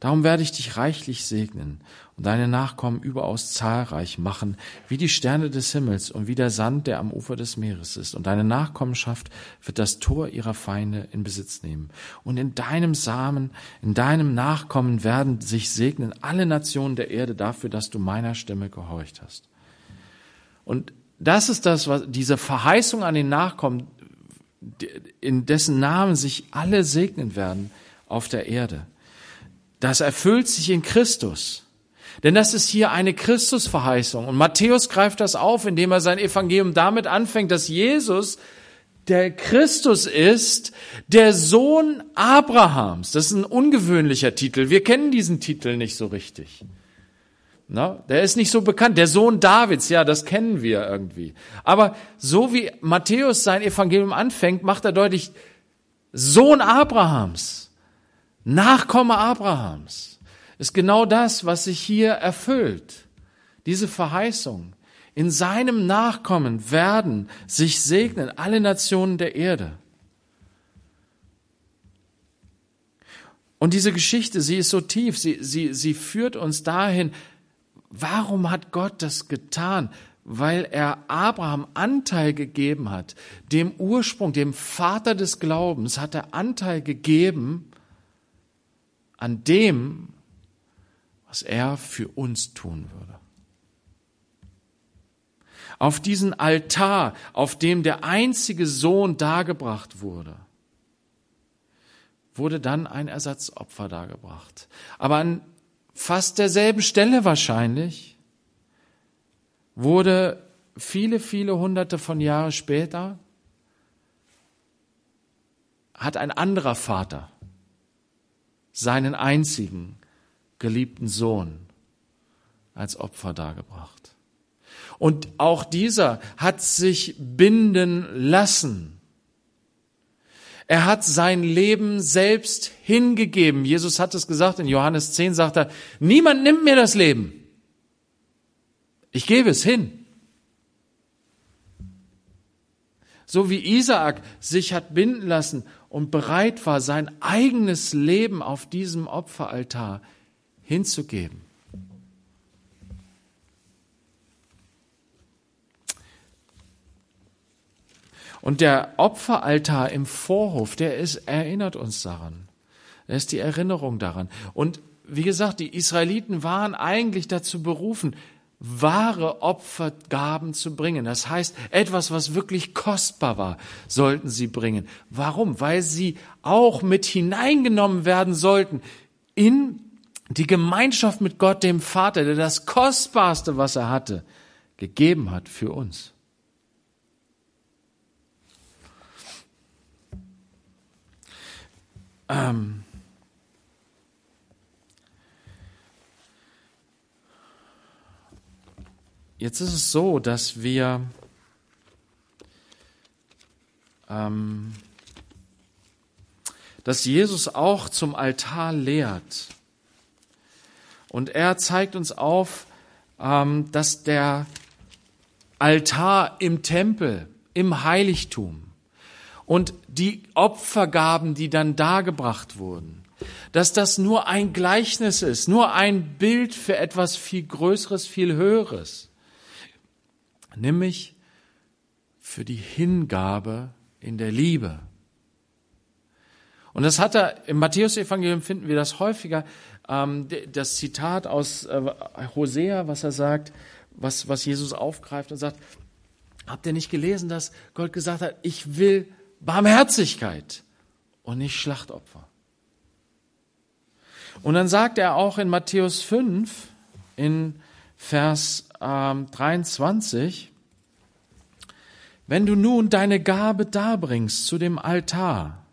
Darum werde ich dich reichlich segnen und deine Nachkommen überaus zahlreich machen, wie die Sterne des Himmels und wie der Sand, der am Ufer des Meeres ist. Und deine Nachkommenschaft wird das Tor ihrer Feinde in Besitz nehmen. Und in deinem Samen, in deinem Nachkommen werden sich segnen alle Nationen der Erde dafür, dass du meiner Stimme gehorcht hast. Und das ist das, was diese Verheißung an den Nachkommen, in dessen Namen sich alle segnen werden auf der Erde. Das erfüllt sich in Christus. Denn das ist hier eine Christusverheißung. Und Matthäus greift das auf, indem er sein Evangelium damit anfängt, dass Jesus der Christus ist, der Sohn Abrahams. Das ist ein ungewöhnlicher Titel. Wir kennen diesen Titel nicht so richtig. Na, der ist nicht so bekannt. Der Sohn Davids, ja, das kennen wir irgendwie. Aber so wie Matthäus sein Evangelium anfängt, macht er deutlich, Sohn Abrahams, Nachkomme Abrahams, ist genau das, was sich hier erfüllt. Diese Verheißung. In seinem Nachkommen werden sich segnen alle Nationen der Erde. Und diese Geschichte, sie ist so tief, sie, sie, sie führt uns dahin, Warum hat Gott das getan? Weil er Abraham Anteil gegeben hat. Dem Ursprung, dem Vater des Glaubens hat er Anteil gegeben an dem, was er für uns tun würde. Auf diesen Altar, auf dem der einzige Sohn dargebracht wurde, wurde dann ein Ersatzopfer dargebracht. Aber an fast derselben Stelle wahrscheinlich, wurde viele, viele hunderte von Jahren später, hat ein anderer Vater seinen einzigen geliebten Sohn als Opfer dargebracht. Und auch dieser hat sich binden lassen er hat sein Leben selbst hingegeben. Jesus hat es gesagt, in Johannes 10 sagt er, niemand nimmt mir das Leben. Ich gebe es hin. So wie Isaak sich hat binden lassen und bereit war, sein eigenes Leben auf diesem Opferaltar hinzugeben. Und der Opferaltar im Vorhof, der ist, erinnert uns daran. Er ist die Erinnerung daran. Und wie gesagt, die Israeliten waren eigentlich dazu berufen, wahre Opfergaben zu bringen. Das heißt, etwas, was wirklich kostbar war, sollten sie bringen. Warum? Weil sie auch mit hineingenommen werden sollten in die Gemeinschaft mit Gott, dem Vater, der das Kostbarste, was er hatte, gegeben hat für uns. Ähm Jetzt ist es so, dass wir ähm, dass Jesus auch zum Altar lehrt. Und er zeigt uns auf, ähm, dass der Altar im Tempel, im Heiligtum und die Opfergaben, die dann dargebracht wurden, dass das nur ein Gleichnis ist, nur ein Bild für etwas viel Größeres, viel Höheres, nämlich für die Hingabe in der Liebe. Und das hat er im Matthäus-Evangelium finden wir das häufiger, ähm, das Zitat aus äh, Hosea, was er sagt, was, was Jesus aufgreift und sagt, habt ihr nicht gelesen, dass Gott gesagt hat, ich will Barmherzigkeit und nicht Schlachtopfer. Und dann sagt er auch in Matthäus 5, in Vers ähm, 23, wenn du nun deine Gabe darbringst zu dem Altar,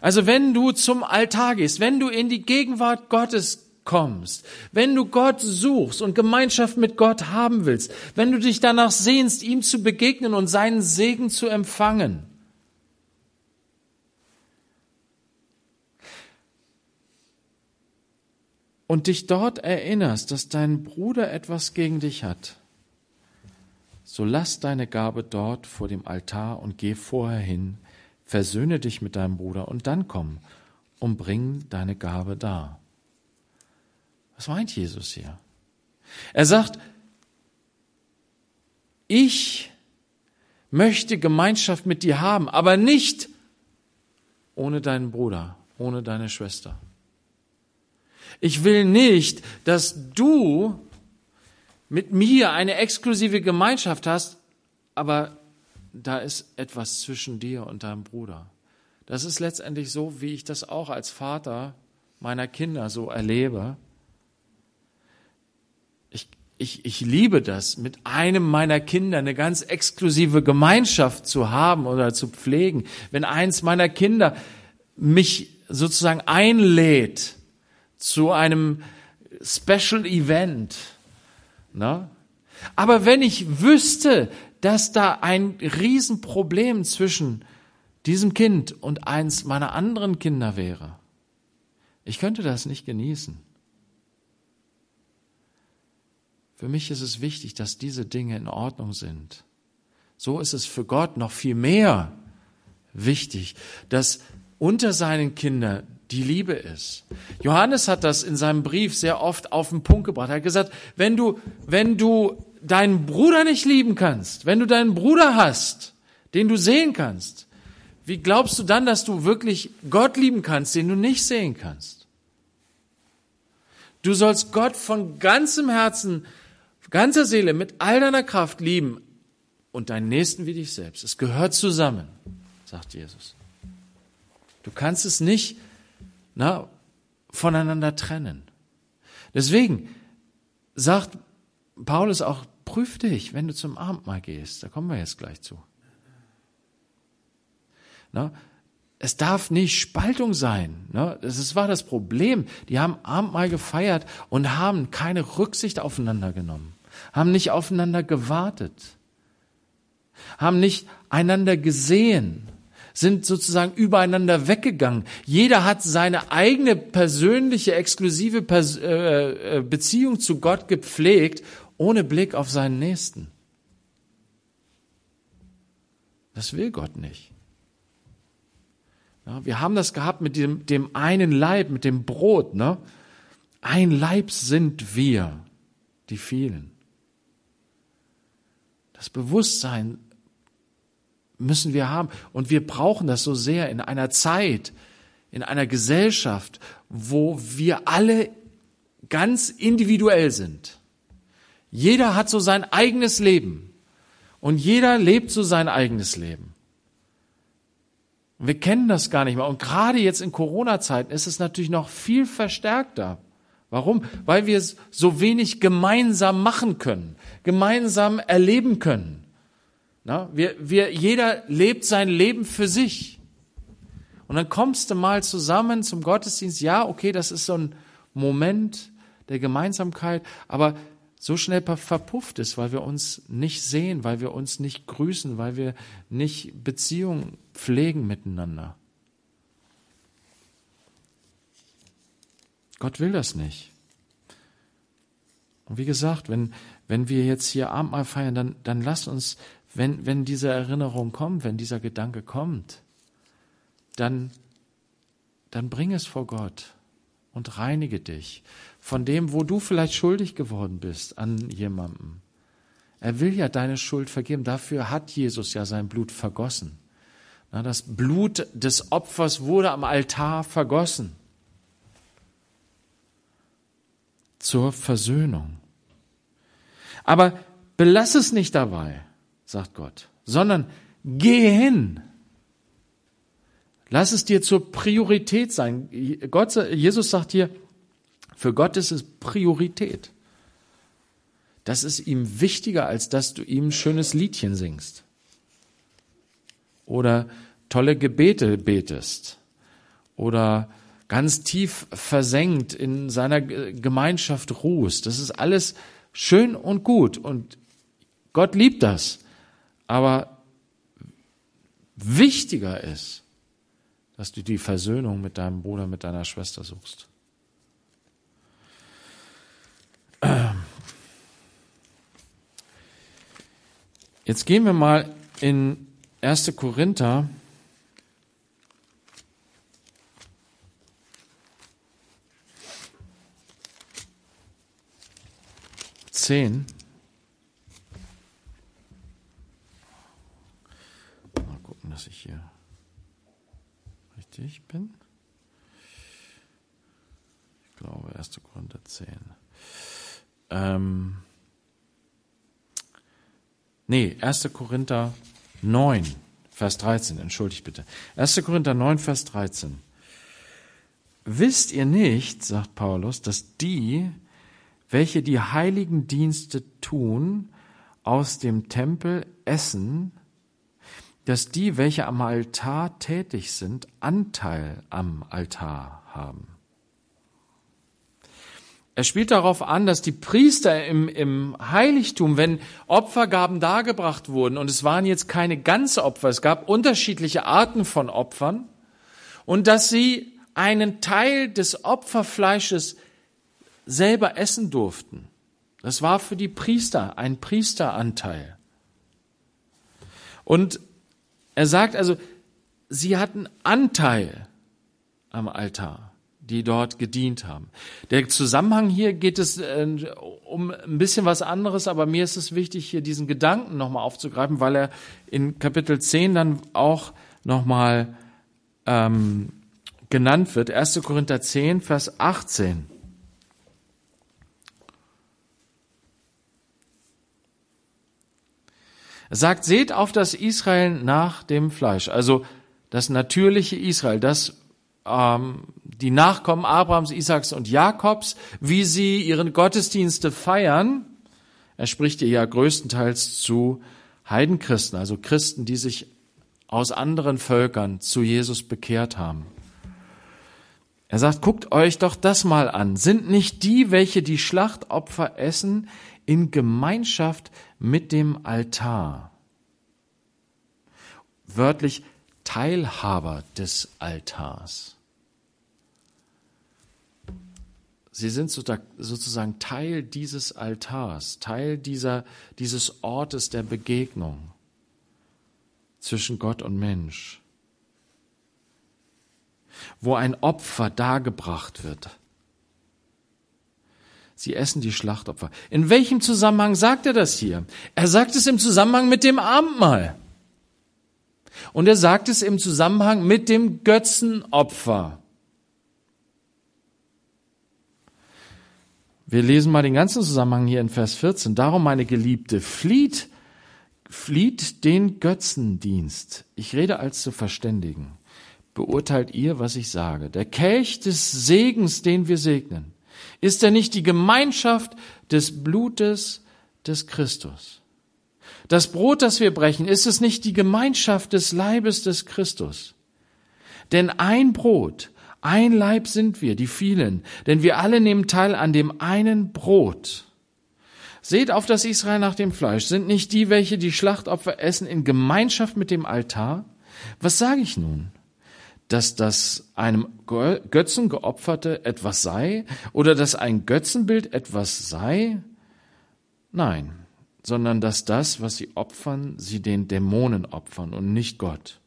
also wenn du zum Altar gehst, wenn du in die Gegenwart Gottes kommst, wenn du Gott suchst und Gemeinschaft mit Gott haben willst, wenn du dich danach sehnst, ihm zu begegnen und seinen Segen zu empfangen, und dich dort erinnerst, dass dein Bruder etwas gegen dich hat, so lass deine Gabe dort vor dem Altar und geh vorher hin, versöhne dich mit deinem Bruder und dann komm und bring deine Gabe dar. Was meint Jesus hier? Er sagt, ich möchte Gemeinschaft mit dir haben, aber nicht ohne deinen Bruder, ohne deine Schwester. Ich will nicht, dass du mit mir eine exklusive Gemeinschaft hast, aber da ist etwas zwischen dir und deinem Bruder. Das ist letztendlich so, wie ich das auch als Vater meiner Kinder so erlebe. Ich, ich, ich liebe das, mit einem meiner Kinder eine ganz exklusive Gemeinschaft zu haben oder zu pflegen. Wenn eins meiner Kinder mich sozusagen einlädt zu einem Special Event, Ne? Aber wenn ich wüsste, dass da ein Riesenproblem zwischen diesem Kind und eins meiner anderen Kinder wäre, ich könnte das nicht genießen. Für mich ist es wichtig, dass diese Dinge in Ordnung sind. So ist es für Gott noch viel mehr wichtig, dass unter seinen Kindern die Liebe ist. Johannes hat das in seinem Brief sehr oft auf den Punkt gebracht. Er hat gesagt, wenn du, wenn du deinen Bruder nicht lieben kannst, wenn du deinen Bruder hast, den du sehen kannst, wie glaubst du dann, dass du wirklich Gott lieben kannst, den du nicht sehen kannst? Du sollst Gott von ganzem Herzen, ganzer Seele, mit all deiner Kraft lieben und deinen Nächsten wie dich selbst. Es gehört zusammen, sagt Jesus. Du kannst es nicht na, voneinander trennen. Deswegen sagt Paulus auch, prüf dich, wenn du zum Abendmahl gehst. Da kommen wir jetzt gleich zu. Na, es darf nicht Spaltung sein. Ne? Das war das Problem. Die haben Abendmahl gefeiert und haben keine Rücksicht aufeinander genommen, haben nicht aufeinander gewartet, haben nicht einander gesehen, sind sozusagen übereinander weggegangen. Jeder hat seine eigene persönliche, exklusive äh, äh, Beziehung zu Gott gepflegt, ohne Blick auf seinen Nächsten. Das will Gott nicht. Ja, wir haben das gehabt mit dem, dem einen Leib, mit dem Brot. Ne? Ein Leib sind wir, die vielen. Das Bewusstsein müssen wir haben. Und wir brauchen das so sehr in einer Zeit, in einer Gesellschaft, wo wir alle ganz individuell sind. Jeder hat so sein eigenes Leben und jeder lebt so sein eigenes Leben. Wir kennen das gar nicht mehr. Und gerade jetzt in Corona-Zeiten ist es natürlich noch viel verstärkter Warum? Weil wir so wenig gemeinsam machen können, gemeinsam erleben können. Na, wir, wir, jeder lebt sein Leben für sich. Und dann kommst du mal zusammen zum Gottesdienst. Ja, okay, das ist so ein Moment der Gemeinsamkeit, aber so schnell verpufft ist, weil wir uns nicht sehen, weil wir uns nicht grüßen, weil wir nicht Beziehungen pflegen miteinander. Gott will das nicht. Und wie gesagt, wenn, wenn wir jetzt hier Abendmahl feiern, dann, dann lasst uns, wenn, wenn diese Erinnerung kommt, wenn dieser Gedanke kommt, dann, dann bring es vor Gott und reinige dich von dem, wo du vielleicht schuldig geworden bist an jemandem. Er will ja deine Schuld vergeben. Dafür hat Jesus ja sein Blut vergossen. Das Blut des Opfers wurde am Altar vergossen. zur Versöhnung. Aber belass es nicht dabei, sagt Gott, sondern geh hin. Lass es dir zur Priorität sein. Gott, Jesus sagt hier, für Gott ist es Priorität. Das ist ihm wichtiger, als dass du ihm ein schönes Liedchen singst. Oder tolle Gebete betest. Oder ganz tief versenkt in seiner Gemeinschaft ruhst. Das ist alles schön und gut und Gott liebt das. Aber wichtiger ist, dass du die Versöhnung mit deinem Bruder, mit deiner Schwester suchst. Jetzt gehen wir mal in 1. Korinther 10. Mal gucken, dass ich hier richtig bin. Ich glaube, 1. Korinther 10. Ähm, nee, 1. Korinther 9, Vers 13, entschuldigt bitte. 1. Korinther 9, Vers 13. Wisst ihr nicht, sagt Paulus, dass die, welche die heiligen Dienste tun, aus dem Tempel essen, dass die, welche am Altar tätig sind, Anteil am Altar haben. Er spielt darauf an, dass die Priester im, im Heiligtum, wenn Opfergaben dargebracht wurden, und es waren jetzt keine ganze Opfer, es gab unterschiedliche Arten von Opfern, und dass sie einen Teil des Opferfleisches selber essen durften. Das war für die Priester ein Priesteranteil. Und er sagt also, sie hatten Anteil am Altar, die dort gedient haben. Der Zusammenhang hier geht es äh, um ein bisschen was anderes, aber mir ist es wichtig, hier diesen Gedanken nochmal aufzugreifen, weil er in Kapitel 10 dann auch nochmal ähm, genannt wird. 1. Korinther 10, Vers 18. sagt, seht auf das Israel nach dem Fleisch, also das natürliche Israel, das ähm, die Nachkommen Abrahams, Isaaks und Jakobs, wie sie ihren Gottesdienste feiern. Er spricht hier ja größtenteils zu Heidenchristen, also Christen, die sich aus anderen Völkern zu Jesus bekehrt haben. Er sagt, guckt euch doch das mal an. Sind nicht die, welche die Schlachtopfer essen, in Gemeinschaft mit dem Altar. Wörtlich Teilhaber des Altars. Sie sind sozusagen Teil dieses Altars, Teil dieser, dieses Ortes der Begegnung zwischen Gott und Mensch, wo ein Opfer dargebracht wird Sie essen die Schlachtopfer. In welchem Zusammenhang sagt er das hier? Er sagt es im Zusammenhang mit dem Abendmahl. Und er sagt es im Zusammenhang mit dem Götzenopfer. Wir lesen mal den ganzen Zusammenhang hier in Vers 14. Darum, meine Geliebte, flieht, flieht den Götzendienst. Ich rede als zu Verständigen. Beurteilt ihr, was ich sage. Der Kelch des Segens, den wir segnen, Ist er nicht die Gemeinschaft des Blutes des Christus? Das Brot, das wir brechen, ist es nicht die Gemeinschaft des Leibes des Christus? Denn ein Brot, ein Leib sind wir, die vielen, denn wir alle nehmen teil an dem einen Brot. Seht auf das Israel nach dem Fleisch. Sind nicht die, welche die Schlachtopfer essen, in Gemeinschaft mit dem Altar? Was sage ich nun? Dass das einem Götzen geopferte etwas sei oder dass ein Götzenbild etwas sei? Nein, sondern dass das, was sie opfern, sie den Dämonen opfern und nicht Gott.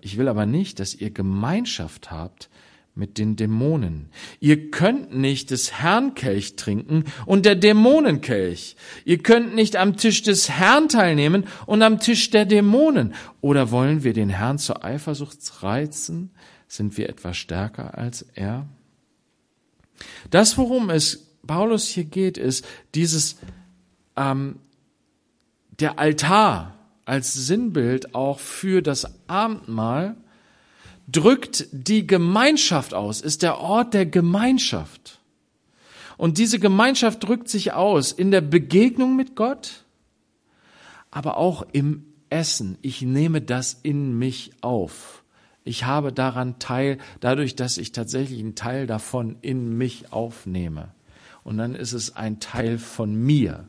Ich will aber nicht, dass ihr Gemeinschaft habt mit den Dämonen. Ihr könnt nicht des Herrn Kelch trinken und der Dämonenkelch. Ihr könnt nicht am Tisch des Herrn teilnehmen und am Tisch der Dämonen. Oder wollen wir den Herrn zur Eifersucht reizen? Sind wir etwas stärker als er? Das, worum es Paulus hier geht, ist dieses ähm, der Altar als Sinnbild auch für das Abendmahl drückt die Gemeinschaft aus, ist der Ort der Gemeinschaft. Und diese Gemeinschaft drückt sich aus in der Begegnung mit Gott, aber auch im Essen. Ich nehme das in mich auf. Ich habe daran teil, dadurch, dass ich tatsächlich einen Teil davon in mich aufnehme. Und dann ist es ein Teil von mir.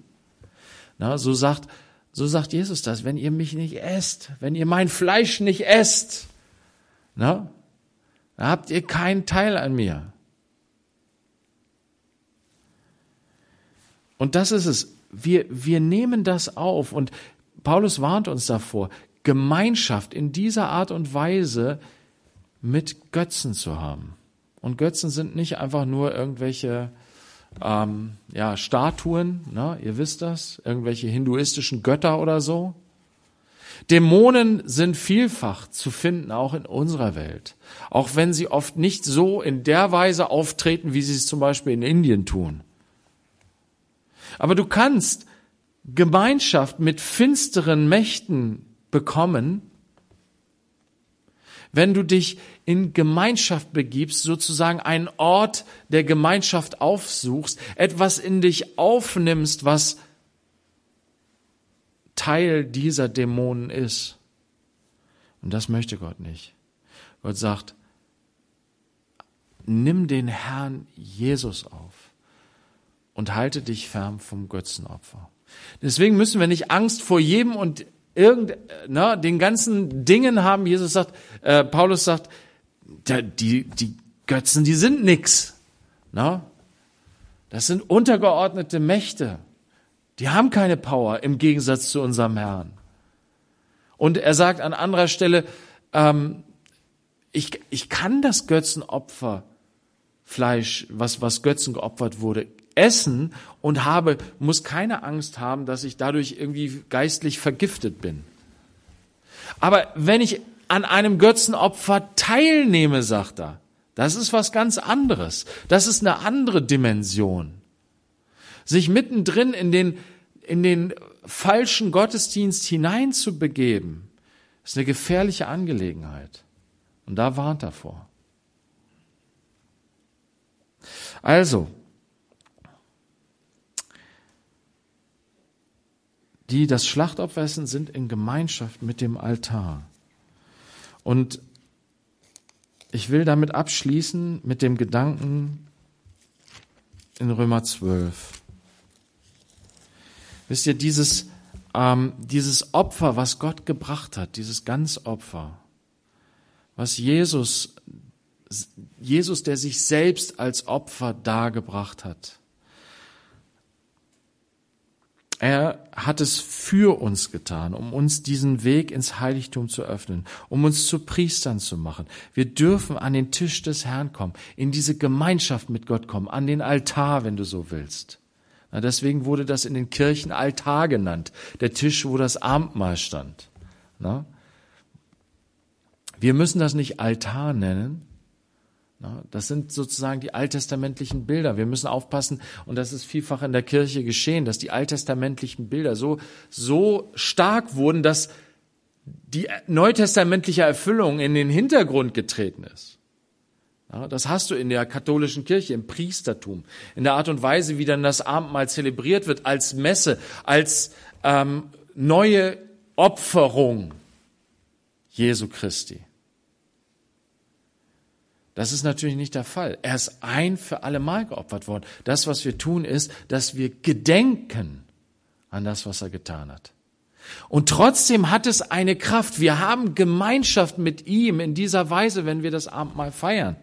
Na, so sagt, so sagt Jesus das, wenn ihr mich nicht esst, wenn ihr mein Fleisch nicht esst, na, dann habt ihr keinen Teil an mir. Und das ist es. Wir, wir nehmen das auf und Paulus warnt uns davor, Gemeinschaft in dieser Art und Weise mit Götzen zu haben. Und Götzen sind nicht einfach nur irgendwelche ähm, ja, Statuen, ne? ihr wisst das, irgendwelche hinduistischen Götter oder so. Dämonen sind vielfach zu finden, auch in unserer Welt. Auch wenn sie oft nicht so in der Weise auftreten, wie sie es zum Beispiel in Indien tun. Aber du kannst Gemeinschaft mit finsteren Mächten bekommen, wenn du dich in Gemeinschaft begibst, sozusagen einen Ort der Gemeinschaft aufsuchst, etwas in dich aufnimmst, was Teil dieser Dämonen ist. Und das möchte Gott nicht. Gott sagt, nimm den Herrn Jesus auf und halte dich fern vom Götzenopfer. Deswegen müssen wir nicht Angst vor jedem und irgend, na, den ganzen Dingen haben. Jesus sagt, äh, Paulus sagt, die, die Götzen, die sind nix. Na? Das sind untergeordnete Mächte. Die haben keine Power im Gegensatz zu unserem Herrn. Und er sagt an anderer Stelle, ähm, ich, ich kann das Götzenopfer, Fleisch, was, was Götzen geopfert wurde, essen und habe, muss keine Angst haben, dass ich dadurch irgendwie geistlich vergiftet bin. Aber wenn ich an einem Götzenopfer teilnehme, sagt er, das ist was ganz anderes. Das ist eine andere Dimension sich mittendrin in den, in den falschen Gottesdienst hineinzubegeben, ist eine gefährliche Angelegenheit. Und da warnt er vor. Also, die das Schlachtopfer essen, sind in Gemeinschaft mit dem Altar. Und ich will damit abschließen mit dem Gedanken in Römer 12. Wisst ihr, dieses, ähm, dieses Opfer, was Gott gebracht hat, dieses Ganzopfer, was Jesus, Jesus, der sich selbst als Opfer dargebracht hat, er hat es für uns getan, um uns diesen Weg ins Heiligtum zu öffnen, um uns zu Priestern zu machen. Wir dürfen an den Tisch des Herrn kommen, in diese Gemeinschaft mit Gott kommen, an den Altar, wenn du so willst. Deswegen wurde das in den Kirchen Altar genannt, der Tisch, wo das Abendmahl stand. Wir müssen das nicht Altar nennen. Das sind sozusagen die alttestamentlichen Bilder. Wir müssen aufpassen, und das ist vielfach in der Kirche geschehen, dass die alttestamentlichen Bilder so, so stark wurden, dass die neutestamentliche Erfüllung in den Hintergrund getreten ist. Das hast du in der katholischen Kirche, im Priestertum, in der Art und Weise, wie dann das Abendmahl zelebriert wird, als Messe, als ähm, neue Opferung Jesu Christi. Das ist natürlich nicht der Fall. Er ist ein für alle Mal geopfert worden. Das, was wir tun, ist, dass wir gedenken an das, was er getan hat. Und trotzdem hat es eine Kraft. Wir haben Gemeinschaft mit ihm in dieser Weise, wenn wir das Abendmahl feiern.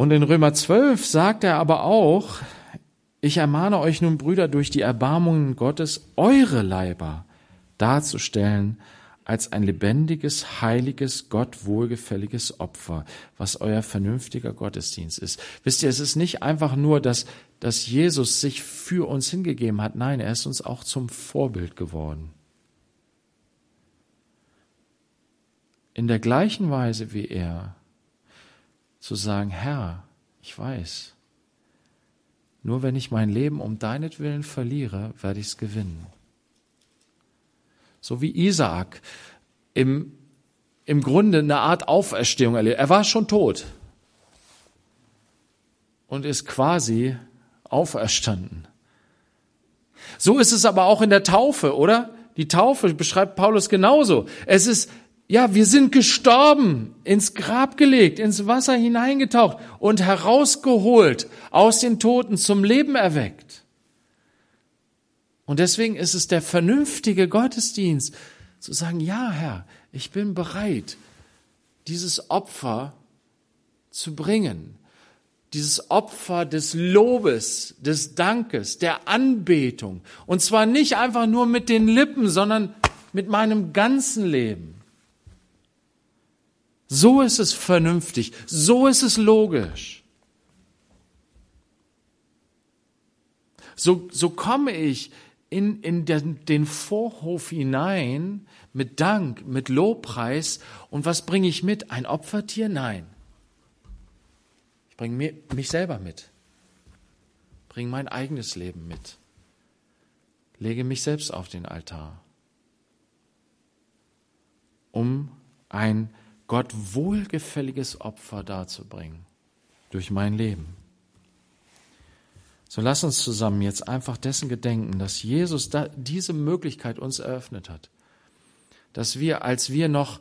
Und in Römer 12 sagt er aber auch, ich ermahne euch nun, Brüder, durch die Erbarmungen Gottes eure Leiber darzustellen als ein lebendiges, heiliges, Gott wohlgefälliges Opfer, was euer vernünftiger Gottesdienst ist. Wisst ihr, es ist nicht einfach nur, dass, dass Jesus sich für uns hingegeben hat. Nein, er ist uns auch zum Vorbild geworden. In der gleichen Weise wie er zu sagen, Herr, ich weiß, nur wenn ich mein Leben um deinetwillen verliere, werde ich es gewinnen. So wie Isaak im, im Grunde eine Art Auferstehung erlebt. Er war schon tot und ist quasi auferstanden. So ist es aber auch in der Taufe, oder? Die Taufe beschreibt Paulus genauso. Es ist ja, wir sind gestorben, ins Grab gelegt, ins Wasser hineingetaucht und herausgeholt, aus den Toten zum Leben erweckt. Und deswegen ist es der vernünftige Gottesdienst, zu sagen, ja, Herr, ich bin bereit, dieses Opfer zu bringen. Dieses Opfer des Lobes, des Dankes, der Anbetung. Und zwar nicht einfach nur mit den Lippen, sondern mit meinem ganzen Leben. So ist es vernünftig, so ist es logisch. So, so komme ich in, in den, den Vorhof hinein mit Dank, mit Lobpreis. Und was bringe ich mit? Ein Opfertier? Nein. Ich bringe mich selber mit. Bringe mein eigenes Leben mit. Lege mich selbst auf den Altar, um ein Gott wohlgefälliges Opfer darzubringen durch mein Leben. So lass uns zusammen jetzt einfach dessen gedenken, dass Jesus da diese Möglichkeit uns eröffnet hat. Dass wir, als wir noch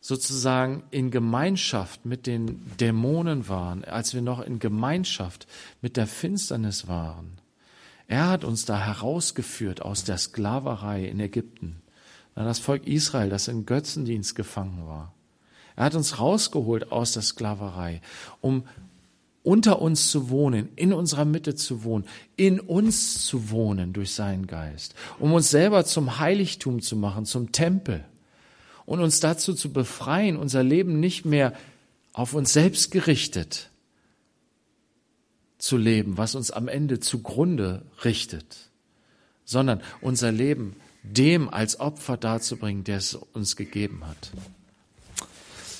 sozusagen in Gemeinschaft mit den Dämonen waren, als wir noch in Gemeinschaft mit der Finsternis waren, er hat uns da herausgeführt aus der Sklaverei in Ägypten. Das Volk Israel, das in Götzendienst gefangen war. Er hat uns rausgeholt aus der Sklaverei, um unter uns zu wohnen, in unserer Mitte zu wohnen, in uns zu wohnen durch seinen Geist, um uns selber zum Heiligtum zu machen, zum Tempel und uns dazu zu befreien, unser Leben nicht mehr auf uns selbst gerichtet zu leben, was uns am Ende zugrunde richtet, sondern unser Leben dem als Opfer darzubringen, der es uns gegeben hat.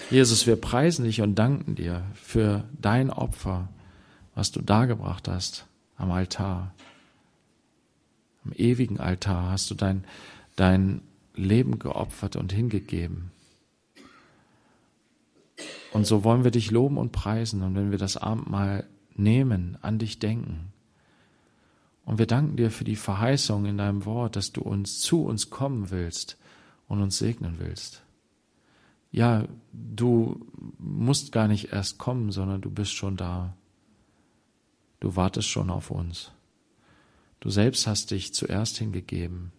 Jesus, wir preisen dich und danken dir für dein Opfer, was du dargebracht hast am Altar. Am ewigen Altar hast du dein, dein Leben geopfert und hingegeben. Und so wollen wir dich loben und preisen. Und wenn wir das Abendmahl nehmen, an dich denken. Und wir danken dir für die Verheißung in deinem Wort, dass du uns zu uns kommen willst und uns segnen willst ja, du musst gar nicht erst kommen, sondern du bist schon da. Du wartest schon auf uns. Du selbst hast dich zuerst hingegeben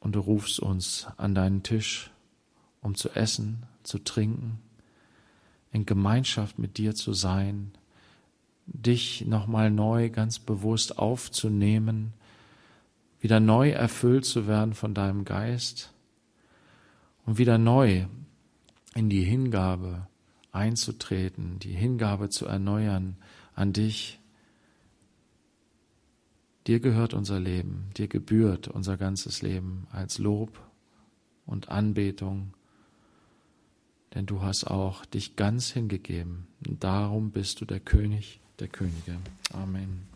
und du rufst uns an deinen Tisch, um zu essen, zu trinken, in Gemeinschaft mit dir zu sein, dich nochmal neu ganz bewusst aufzunehmen, wieder neu erfüllt zu werden von deinem Geist und wieder neu in die Hingabe einzutreten, die Hingabe zu erneuern an dich. Dir gehört unser Leben, dir gebührt unser ganzes Leben als Lob und Anbetung, denn du hast auch dich ganz hingegeben. Und darum bist du der König der Könige. Amen.